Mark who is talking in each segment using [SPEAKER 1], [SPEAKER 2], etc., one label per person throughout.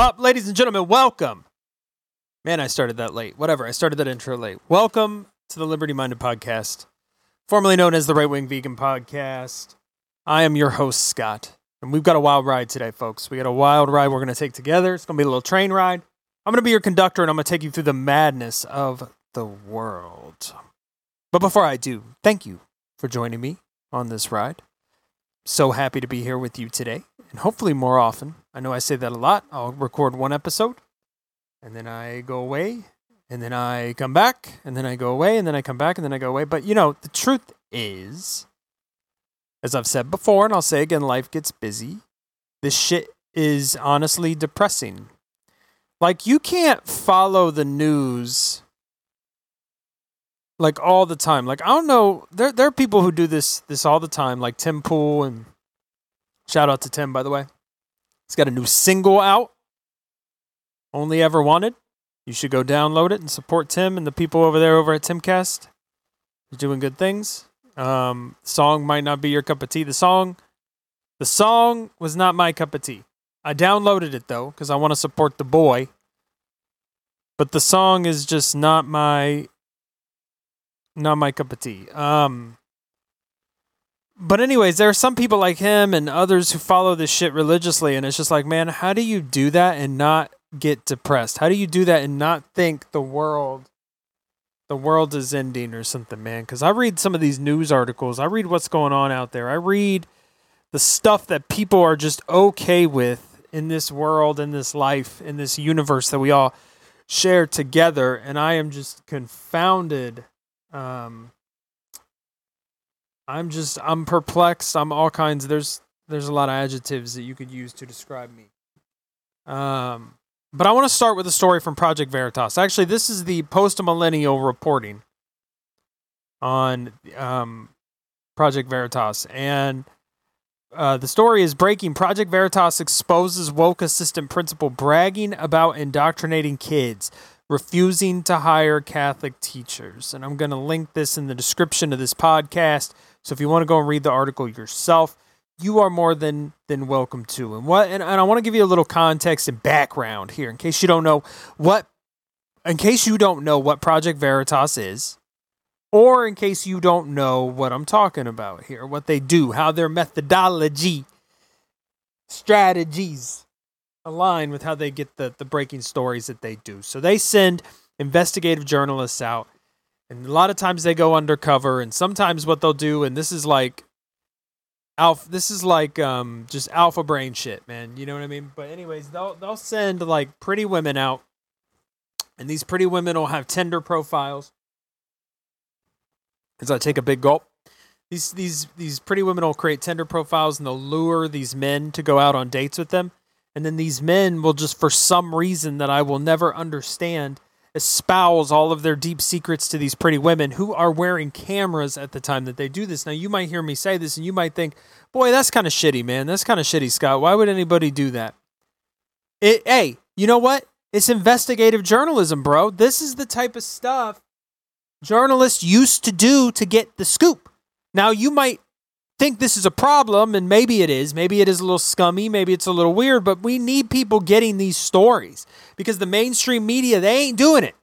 [SPEAKER 1] Ladies and gentlemen, welcome. Man, I started that late. Whatever, I started that intro late. Welcome to the Liberty Minded Podcast, formerly known as the Right Wing Vegan Podcast. I am your host, Scott, and we've got a wild ride today, folks. We got a wild ride we're going to take together. It's going to be a little train ride. I'm going to be your conductor, and I'm going to take you through the madness of the world. But before I do, thank you for joining me on this ride. So happy to be here with you today, and hopefully more often. I know I say that a lot. I'll record one episode, and then I go away, and then I come back, and then I go away, and then I come back, and then I go away. But you know, the truth is, as I've said before, and I'll say again, life gets busy. This shit is honestly depressing. Like, you can't follow the news like all the time. Like I don't know, there there are people who do this this all the time, like Tim Pool and shout out to Tim by the way. He's got a new single out. Only ever wanted. You should go download it and support Tim and the people over there over at Timcast. He's doing good things. Um, song might not be your cup of tea. The song, the song was not my cup of tea. I downloaded it though because I want to support the boy. But the song is just not my not my cup of tea. Um, but anyways, there are some people like him and others who follow this shit religiously, and it's just like, man, how do you do that and not get depressed? How do you do that and not think the world, the world is ending or something, man? Because I read some of these news articles, I read what's going on out there, I read the stuff that people are just okay with in this world, in this life, in this universe that we all share together, and I am just confounded um, I'm just I'm perplexed. I'm all kinds. There's there's a lot of adjectives that you could use to describe me. Um, but I want to start with a story from Project Veritas. Actually, this is the post millennial reporting on um, Project Veritas, and uh, the story is breaking. Project Veritas exposes woke assistant principal bragging about indoctrinating kids refusing to hire Catholic teachers. And I'm going to link this in the description of this podcast. So if you want to go and read the article yourself, you are more than than welcome to. And what and, and I want to give you a little context and background here in case you don't know what in case you don't know what Project Veritas is, or in case you don't know what I'm talking about here, what they do, how their methodology, strategies align with how they get the, the breaking stories that they do. So they send investigative journalists out, and a lot of times they go undercover, and sometimes what they'll do, and this is like alpha this is like um just alpha brain shit, man. You know what I mean? But anyways, they'll they'll send like pretty women out, and these pretty women will have Tinder profiles. As I take a big gulp. These these these pretty women will create Tinder profiles and they'll lure these men to go out on dates with them and then these men will just, for some reason that I will never understand, espouse all of their deep secrets to these pretty women who are wearing cameras at the time that they do this. Now, you might hear me say this and you might think, boy, that's kind of shitty, man. That's kind of shitty, Scott. Why would anybody do that? It, hey, you know what? It's investigative journalism, bro. This is the type of stuff journalists used to do to get the scoop. Now, you might think this is a problem, and maybe it is. Maybe it is a little scummy. Maybe it's a little weird, but we need people getting these stories because the mainstream media, they ain't doing it.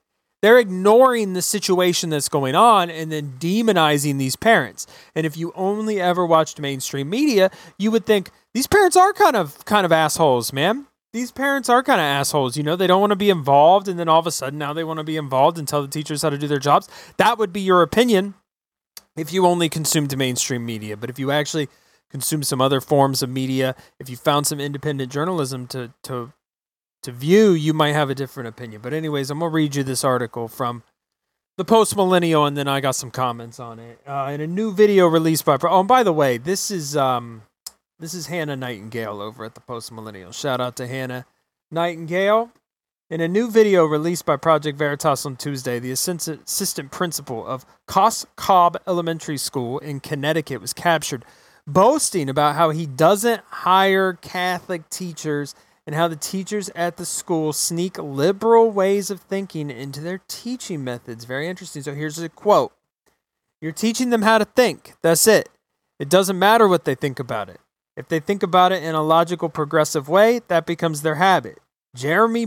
[SPEAKER 1] They're ignoring the situation that's going on and then demonizing these parents. And if you only ever watched mainstream media, you would think these parents are kind of kind of assholes, man. These parents are kind of assholes, you know. They don't want to be involved and then all of a sudden now they want to be involved and tell the teachers how to do their jobs. That would be your opinion if you only consumed mainstream media. But if you actually consume some other forms of media, if you found some independent journalism to to to view, you might have a different opinion. But anyways, I'm gonna read you this article from the Post Millennial, and then I got some comments on it. Uh, in a new video released by oh, and by the way, this is um this is Hannah Nightingale over at the Post Millennial. Shout out to Hannah Nightingale. In a new video released by Project Veritas on Tuesday, the assistant principal of Cos Cob Elementary School in Connecticut was captured boasting about how he doesn't hire Catholic teachers and how the teachers at the school sneak liberal ways of thinking into their teaching methods. Very interesting. So here's a quote You're teaching them how to think. That's it. It doesn't matter what they think about it. If they think about it in a logical, progressive way, that becomes their habit. Jeremy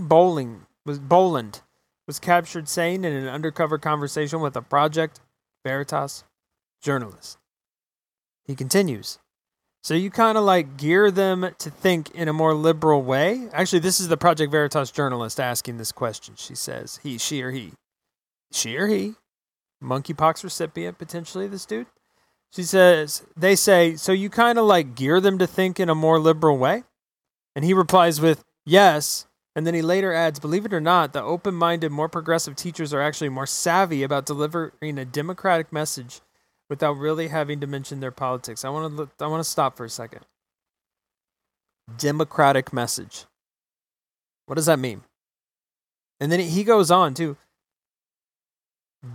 [SPEAKER 1] was Boland was captured saying in an undercover conversation with a Project Veritas journalist. He continues. So you kind of like gear them to think in a more liberal way. Actually, this is the Project Veritas journalist asking this question. She says, he, she, or he. She or he. Monkeypox recipient, potentially, this dude. She says, they say, so you kind of like gear them to think in a more liberal way? And he replies with, yes. And then he later adds, believe it or not, the open minded, more progressive teachers are actually more savvy about delivering a democratic message without really having to mention their politics. I want to I want to stop for a second. Democratic message. What does that mean? And then he goes on to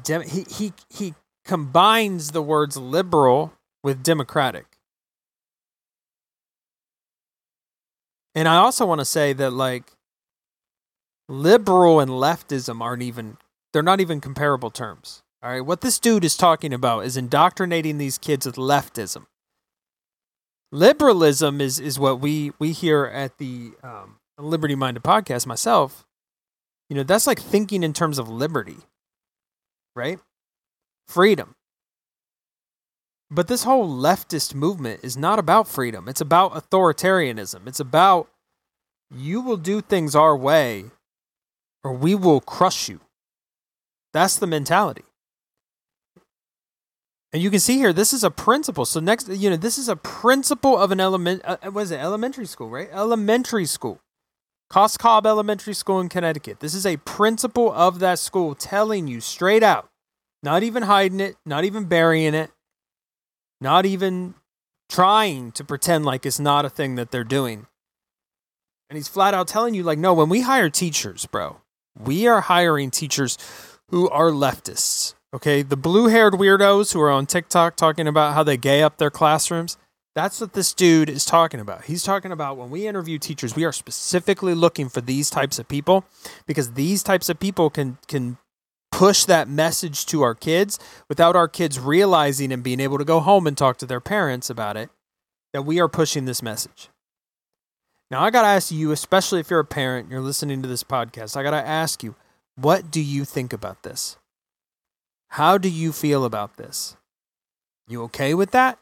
[SPEAKER 1] Dem- he he he combines the words liberal with democratic. And I also want to say that like liberal and leftism aren't even they're not even comparable terms. All right, what this dude is talking about is indoctrinating these kids with leftism. Liberalism is is what we we hear at the um, Liberty Minded podcast. Myself, you know, that's like thinking in terms of liberty, right? Freedom. But this whole leftist movement is not about freedom. It's about authoritarianism. It's about you will do things our way or we will crush you. That's the mentality. And you can see here, this is a principle. So next, you know, this is a principle of an element. Uh, was it elementary school, right? Elementary school, Cos Cob Elementary School in Connecticut. This is a principle of that school telling you straight out, not even hiding it, not even burying it, not even trying to pretend like it's not a thing that they're doing. And he's flat out telling you, like, no, when we hire teachers, bro, we are hiring teachers who are leftists. Okay, the blue haired weirdos who are on TikTok talking about how they gay up their classrooms. That's what this dude is talking about. He's talking about when we interview teachers, we are specifically looking for these types of people because these types of people can can push that message to our kids without our kids realizing and being able to go home and talk to their parents about it that we are pushing this message. Now, I got to ask you, especially if you're a parent, you're listening to this podcast, I got to ask you, what do you think about this? How do you feel about this? You okay with that?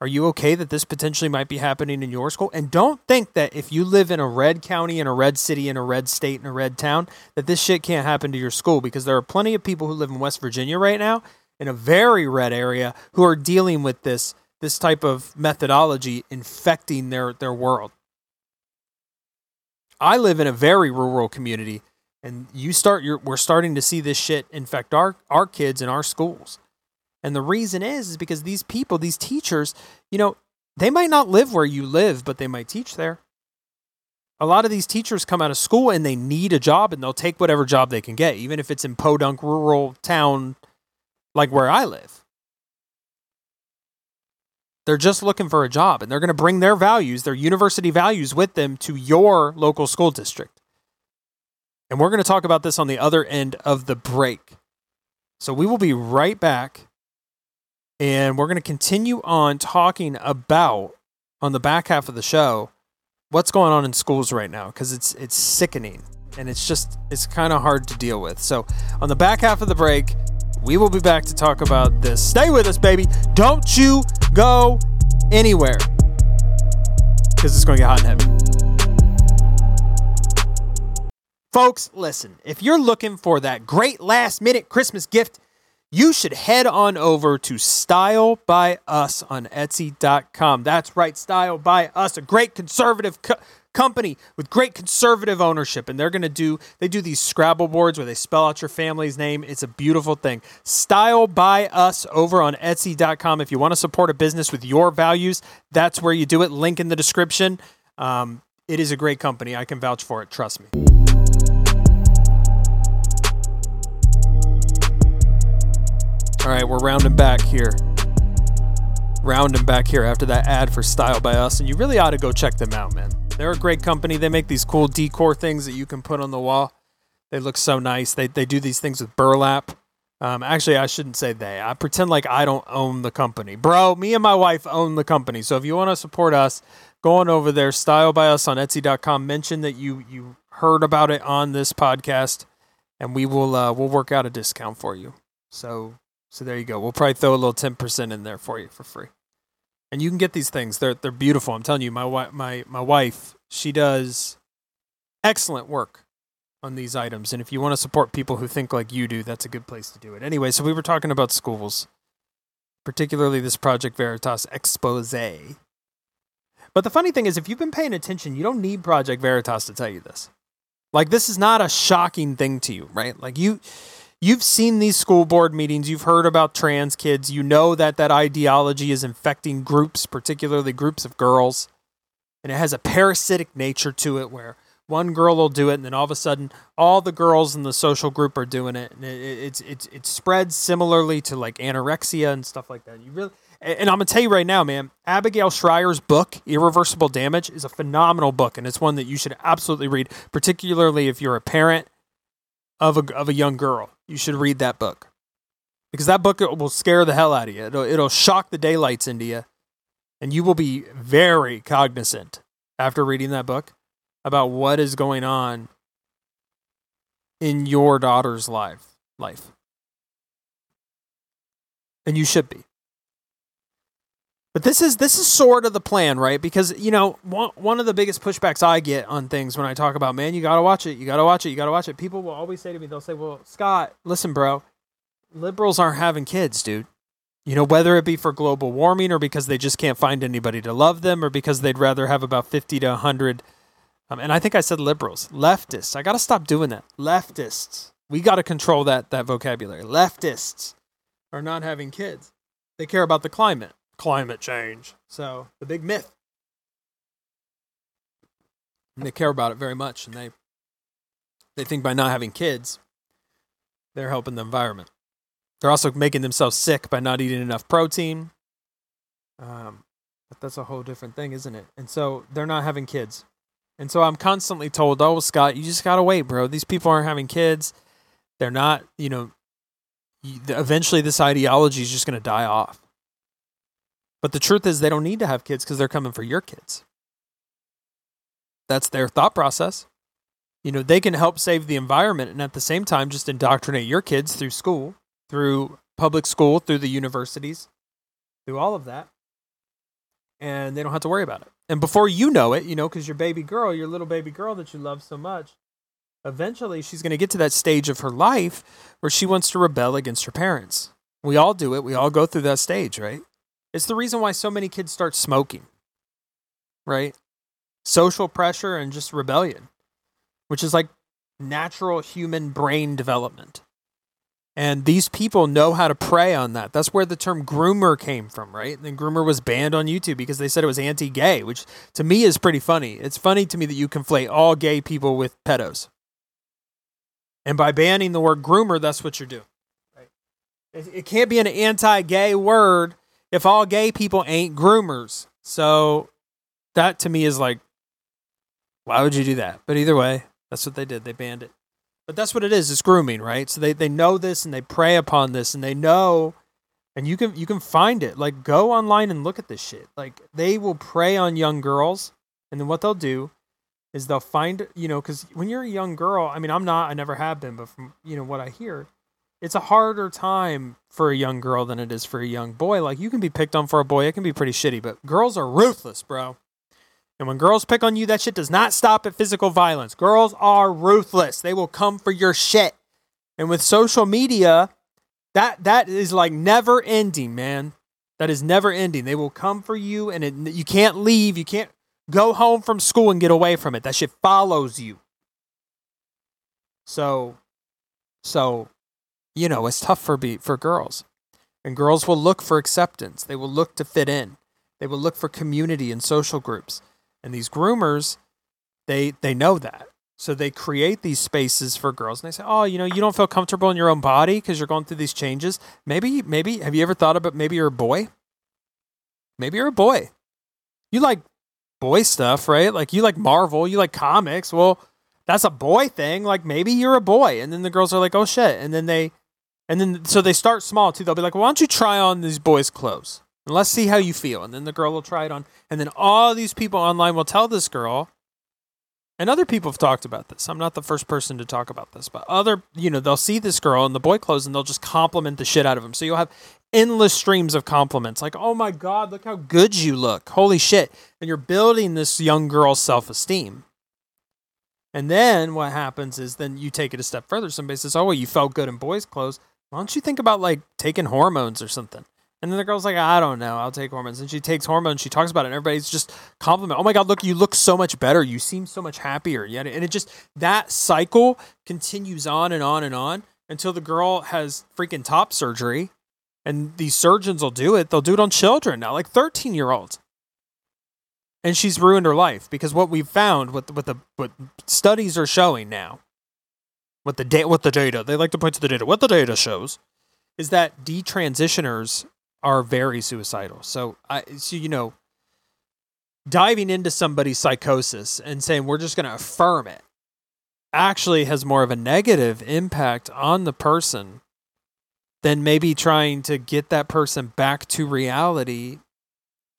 [SPEAKER 1] Are you okay that this potentially might be happening in your school? And don't think that if you live in a red county, in a red city, in a red state, in a red town, that this shit can't happen to your school because there are plenty of people who live in West Virginia right now in a very red area who are dealing with this this type of methodology infecting their their world. I live in a very rural community and you start you're, we're starting to see this shit infect our our kids in our schools. And the reason is is because these people these teachers you know they might not live where you live but they might teach there. A lot of these teachers come out of school and they need a job and they'll take whatever job they can get even if it's in podunk rural town like where i live they're just looking for a job and they're going to bring their values their university values with them to your local school district and we're going to talk about this on the other end of the break. So we will be right back. And we're going to continue on talking about, on the back half of the show, what's going on in schools right now because it's it's sickening and it's just it's kind of hard to deal with. So on the back half of the break, we will be back to talk about this. Stay with us, baby. Don't you go anywhere because it's going to get hot and heavy. Folks, listen, if you're looking for that great last minute Christmas gift, you should head on over to Style by Us on Etsy.com. That's right, Style by Us, a great conservative co- company with great conservative ownership. And they're going to do, they do these Scrabble boards where they spell out your family's name. It's a beautiful thing. Style by Us over on Etsy.com. If you want to support a business with your values, that's where you do it. Link in the description. Um, it is a great company. I can vouch for it. Trust me. All right, we're rounding back here. Rounding back here after that ad for Style by Us, and you really ought to go check them out, man. They're a great company. They make these cool decor things that you can put on the wall. They look so nice. They they do these things with burlap. Um, actually, I shouldn't say they. I pretend like I don't own the company, bro. Me and my wife own the company. So if you want to support us, go on over there. Style by us on Etsy.com. Mention that you you heard about it on this podcast, and we will uh, we'll work out a discount for you. So so there you go. We'll probably throw a little ten percent in there for you for free. And you can get these things. They're they're beautiful. I'm telling you, my wi- my my wife, she does excellent work on these items. And if you want to support people who think like you do, that's a good place to do it. Anyway, so we were talking about schools, particularly this Project Veritas expose. But the funny thing is, if you've been paying attention, you don't need Project Veritas to tell you this. Like this is not a shocking thing to you, right? Like you you've seen these school board meetings, you've heard about trans kids, you know that that ideology is infecting groups, particularly groups of girls, and it has a parasitic nature to it where one girl will do it, and then all of a sudden, all the girls in the social group are doing it, and it, it's it's it spreads similarly to like anorexia and stuff like that. You really, and I'm gonna tell you right now, man, Abigail Shrier's book, Irreversible Damage, is a phenomenal book, and it's one that you should absolutely read, particularly if you're a parent of a of a young girl. You should read that book because that book will scare the hell out of you. It'll it'll shock the daylights into you, and you will be very cognizant after reading that book about what is going on in your daughter's life life and you should be but this is this is sort of the plan right because you know one, one of the biggest pushbacks i get on things when i talk about man you gotta watch it you gotta watch it you gotta watch it people will always say to me they'll say well scott listen bro liberals aren't having kids dude you know whether it be for global warming or because they just can't find anybody to love them or because they'd rather have about 50 to 100 um, and I think I said liberals, leftists. I got to stop doing that. Leftists. We got to control that that vocabulary. Leftists are not having kids. They care about the climate, climate change. So the big myth. And they care about it very much, and they they think by not having kids, they're helping the environment. They're also making themselves sick by not eating enough protein. Um, but that's a whole different thing, isn't it? And so they're not having kids. And so I'm constantly told, "Oh, Scott, you just gotta wait, bro. These people aren't having kids. They're not, you know. Eventually, this ideology is just gonna die off." But the truth is, they don't need to have kids because they're coming for your kids. That's their thought process. You know, they can help save the environment and at the same time just indoctrinate your kids through school, through public school, through the universities, through all of that. And they don't have to worry about it. And before you know it, you know, because your baby girl, your little baby girl that you love so much, eventually she's going to get to that stage of her life where she wants to rebel against her parents. We all do it. We all go through that stage, right? It's the reason why so many kids start smoking, right? Social pressure and just rebellion, which is like natural human brain development. And these people know how to prey on that. That's where the term groomer came from, right? And then groomer was banned on YouTube because they said it was anti gay, which to me is pretty funny. It's funny to me that you conflate all gay people with pedos. And by banning the word groomer, that's what you're doing. Right? It, it can't be an anti gay word if all gay people ain't groomers. So that to me is like, why would you do that? But either way, that's what they did. They banned it. But that's what it is. It's grooming, right? So they, they know this and they prey upon this and they know and you can you can find it. Like go online and look at this shit. Like they will prey on young girls and then what they'll do is they'll find you know because when you're a young girl i mean i'm not i never have been but from you know what i hear it's a harder time for a young girl than it is for a young boy like you can be picked on for a boy it can be pretty shitty but girls are ruthless bro and when girls pick on you, that shit does not stop at physical violence. Girls are ruthless. They will come for your shit. And with social media, that that is like never ending, man. That is never ending. They will come for you and it, you can't leave. You can't go home from school and get away from it. That shit follows you. So so you know, it's tough for be for girls. And girls will look for acceptance. They will look to fit in. They will look for community and social groups. And these groomers, they they know that. So they create these spaces for girls and they say, "Oh, you know, you don't feel comfortable in your own body because you're going through these changes. Maybe maybe have you ever thought about maybe you're a boy? Maybe you're a boy. You like boy stuff, right? Like you like Marvel, you like comics. Well, that's a boy thing. Like maybe you're a boy." And then the girls are like, "Oh shit." And then they and then so they start small too. They'll be like, "Why don't you try on these boys' clothes?" And let's see how you feel. And then the girl will try it on. And then all these people online will tell this girl, and other people have talked about this. I'm not the first person to talk about this, but other, you know, they'll see this girl in the boy clothes and they'll just compliment the shit out of him. So you'll have endless streams of compliments like, oh my God, look how good you look. Holy shit. And you're building this young girl's self esteem. And then what happens is then you take it a step further. Somebody says, oh, well, you felt good in boys' clothes. Why don't you think about like taking hormones or something? And then the girl's like, I don't know, I'll take hormones. And she takes hormones, she talks about it, and everybody's just compliment. Oh my God, look, you look so much better. You seem so much happier. Yet and it just that cycle continues on and on and on until the girl has freaking top surgery. And these surgeons will do it. They'll do it on children now, like 13 year olds. And she's ruined her life because what we've found, what what the what studies are showing now, what the da- what the data they like to point to the data, what the data shows, is that detransitioners are very suicidal. So I so you know diving into somebody's psychosis and saying we're just going to affirm it actually has more of a negative impact on the person than maybe trying to get that person back to reality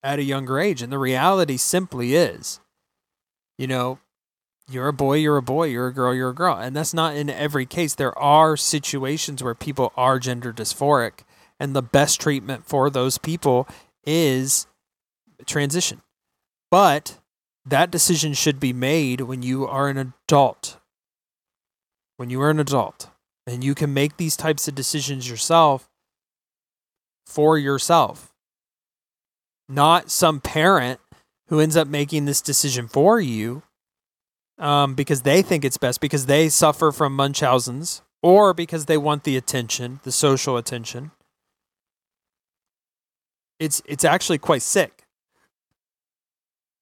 [SPEAKER 1] at a younger age. And the reality simply is, you know, you're a boy, you're a boy, you're a girl, you're a girl. And that's not in every case. There are situations where people are gender dysphoric and the best treatment for those people is transition. But that decision should be made when you are an adult. When you are an adult and you can make these types of decisions yourself for yourself, not some parent who ends up making this decision for you um, because they think it's best, because they suffer from Munchausen's, or because they want the attention, the social attention it's it's actually quite sick.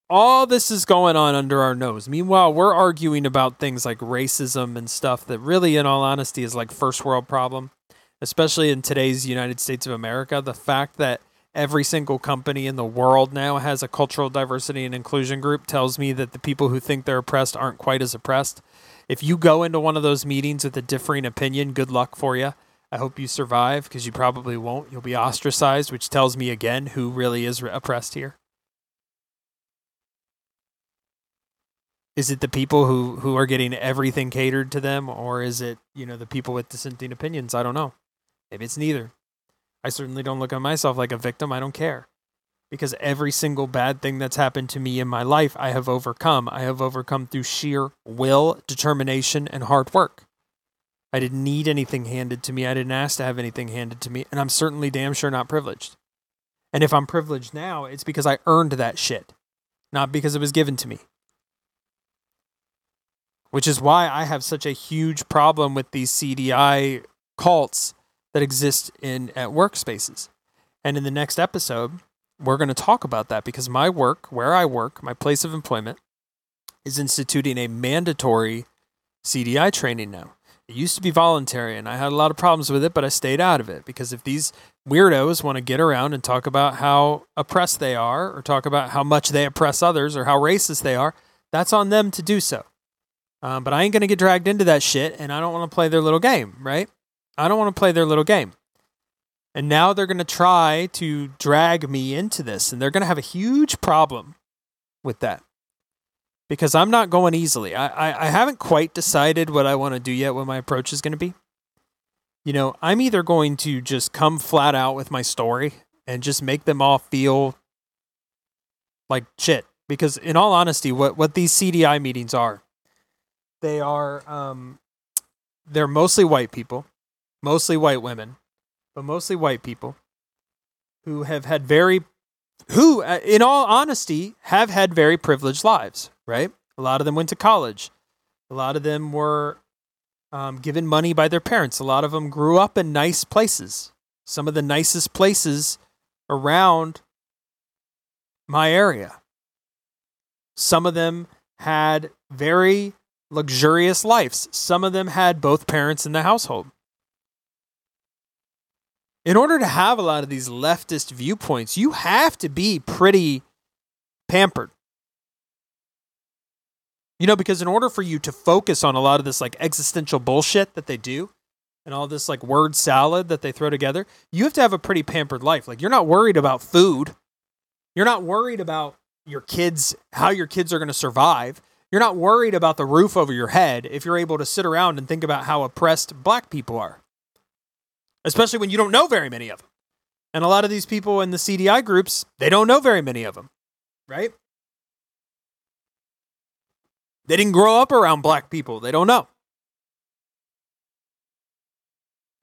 [SPEAKER 1] All this is going on under our nose. Meanwhile, we're arguing about things like racism and stuff that really in all honesty is like first world problem, especially in today's United States of America. The fact that every single company in the world now has a cultural diversity and inclusion group tells me that the people who think they're oppressed aren't quite as oppressed. If you go into one of those meetings with a differing opinion, good luck for you. I hope you survive because you probably won't. You'll be ostracized, which tells me again who really is oppressed here. Is it the people who, who are getting everything catered to them, or is it, you know, the people with dissenting opinions? I don't know. Maybe it's neither. I certainly don't look at myself like a victim. I don't care. Because every single bad thing that's happened to me in my life, I have overcome. I have overcome through sheer will, determination, and hard work. I didn't need anything handed to me. I didn't ask to have anything handed to me. And I'm certainly damn sure not privileged. And if I'm privileged now, it's because I earned that shit, not because it was given to me. Which is why I have such a huge problem with these CDI cults that exist in at workspaces. And in the next episode, we're going to talk about that because my work, where I work, my place of employment, is instituting a mandatory CDI training now. It used to be voluntary, and I had a lot of problems with it, but I stayed out of it because if these weirdos want to get around and talk about how oppressed they are, or talk about how much they oppress others, or how racist they are, that's on them to do so. Um, but I ain't going to get dragged into that shit, and I don't want to play their little game, right? I don't want to play their little game. And now they're going to try to drag me into this, and they're going to have a huge problem with that because I'm not going easily. I, I, I haven't quite decided what I want to do yet, what my approach is going to be. You know, I'm either going to just come flat out with my story and just make them all feel like shit. Because in all honesty, what, what these CDI meetings are, they are um, they're mostly white people, mostly white women, but mostly white people who have had very who, uh, in all honesty, have had very privileged lives, right? A lot of them went to college. A lot of them were um, given money by their parents. A lot of them grew up in nice places. Some of the nicest places around my area. Some of them had very luxurious lives. Some of them had both parents in the household in order to have a lot of these leftist viewpoints, you have to be pretty pampered. You know, because in order for you to focus on a lot of this like existential bullshit that they do and all this like word salad that they throw together, you have to have a pretty pampered life. Like you're not worried about food. You're not worried about your kids, how your kids are going to survive. You're not worried about the roof over your head if you're able to sit around and think about how oppressed black people are, especially when you don't know very many of them. And a lot of these people in the CDI groups, they don't know very many of them, right? They didn't grow up around black people, they don't know.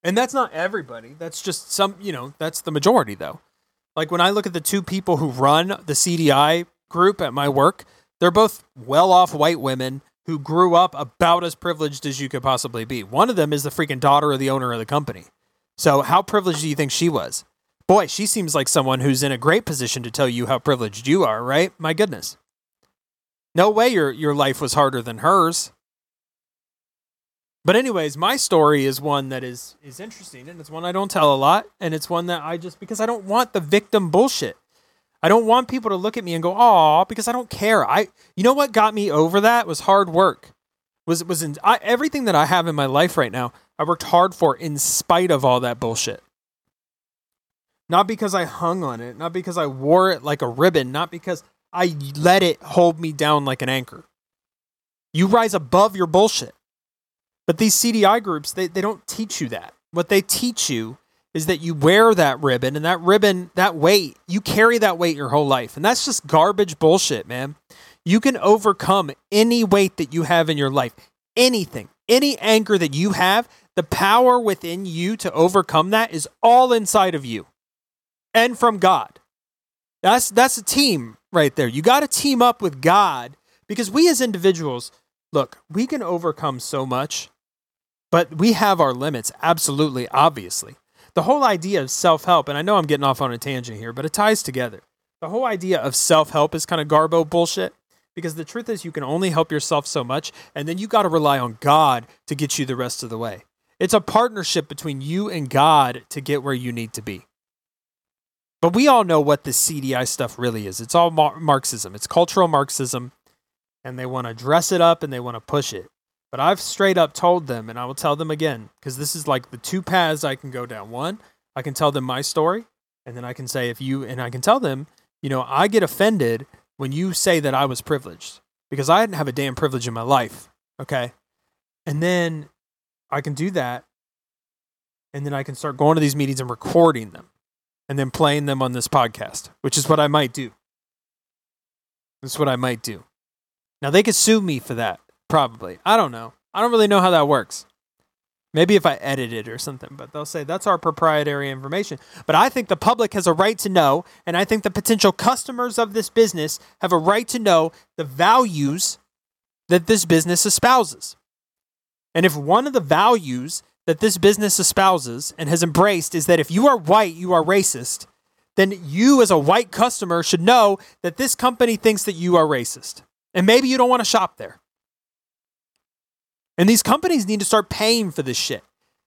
[SPEAKER 1] And that's not everybody. That's just some, you know, that's the majority though. Like when I look at the two people who run the CDI group at my work, they're both well off white women who grew up about as privileged as you could possibly be. One of them is the freaking daughter of the owner of the company. So, how privileged do you think she was? Boy, she seems like someone who's in a great position to tell you how privileged you are, right? My goodness. No way your, your life was harder than hers. But anyways, my story is one that is is interesting and it's one I don't tell a lot and it's one that I just because I don't want the victim bullshit. I don't want people to look at me and go, "Oh," because I don't care. I you know what got me over that was hard work. Was was in I, everything that I have in my life right now. I worked hard for in spite of all that bullshit. Not because I hung on it, not because I wore it like a ribbon, not because I let it hold me down like an anchor. You rise above your bullshit. But these CDI groups, they, they don't teach you that. What they teach you is that you wear that ribbon and that ribbon, that weight, you carry that weight your whole life. And that's just garbage bullshit, man. You can overcome any weight that you have in your life, anything, any anger that you have, the power within you to overcome that is all inside of you and from God. That's that's a team right there. You got to team up with God because we as individuals, look, we can overcome so much but we have our limits, absolutely, obviously. The whole idea of self help, and I know I'm getting off on a tangent here, but it ties together. The whole idea of self help is kind of garbo bullshit because the truth is you can only help yourself so much, and then you got to rely on God to get you the rest of the way. It's a partnership between you and God to get where you need to be. But we all know what the CDI stuff really is. It's all Mar- Marxism, it's cultural Marxism, and they want to dress it up and they want to push it. But I've straight up told them, and I will tell them again, because this is like the two paths I can go down. One, I can tell them my story, and then I can say, if you, and I can tell them, you know, I get offended when you say that I was privileged because I didn't have a damn privilege in my life. Okay. And then I can do that. And then I can start going to these meetings and recording them and then playing them on this podcast, which is what I might do. That's what I might do. Now, they could sue me for that. Probably. I don't know. I don't really know how that works. Maybe if I edit it or something, but they'll say that's our proprietary information. But I think the public has a right to know, and I think the potential customers of this business have a right to know the values that this business espouses. And if one of the values that this business espouses and has embraced is that if you are white, you are racist, then you as a white customer should know that this company thinks that you are racist. And maybe you don't want to shop there. And these companies need to start paying for this shit.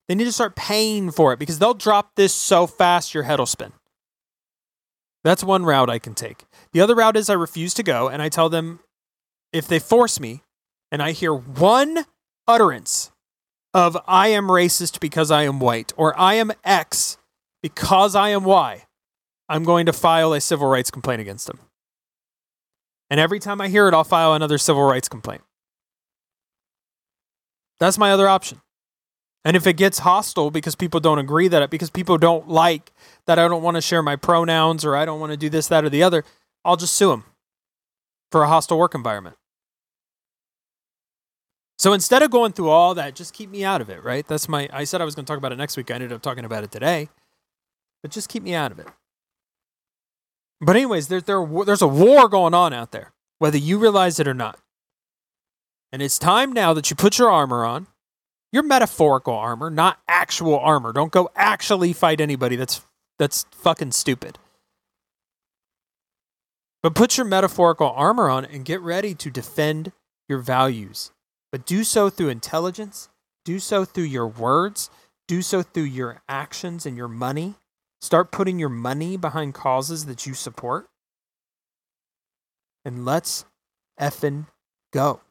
[SPEAKER 1] They need to start paying for it because they'll drop this so fast your head will spin. That's one route I can take. The other route is I refuse to go and I tell them if they force me and I hear one utterance of I am racist because I am white or I am X because I am Y, I'm going to file a civil rights complaint against them. And every time I hear it, I'll file another civil rights complaint. That's my other option. And if it gets hostile because people don't agree that it, because people don't like that I don't want to share my pronouns or I don't want to do this, that, or the other, I'll just sue them for a hostile work environment. So instead of going through all that, just keep me out of it, right? That's my, I said I was going to talk about it next week. I ended up talking about it today, but just keep me out of it. But, anyways, there, there, there's a war going on out there, whether you realize it or not. And it's time now that you put your armor on, your metaphorical armor, not actual armor. Don't go actually fight anybody. That's that's fucking stupid. But put your metaphorical armor on and get ready to defend your values. But do so through intelligence, do so through your words, do so through your actions and your money. Start putting your money behind causes that you support. And let's effing go.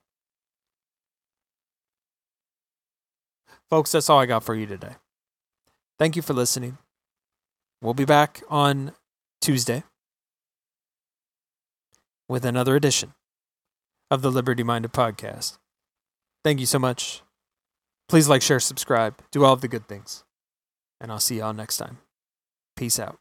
[SPEAKER 1] Folks, that's all I got for you today. Thank you for listening. We'll be back on Tuesday with another edition of the Liberty Minded podcast. Thank you so much. Please like, share, subscribe, do all of the good things. And I'll see y'all next time. Peace out.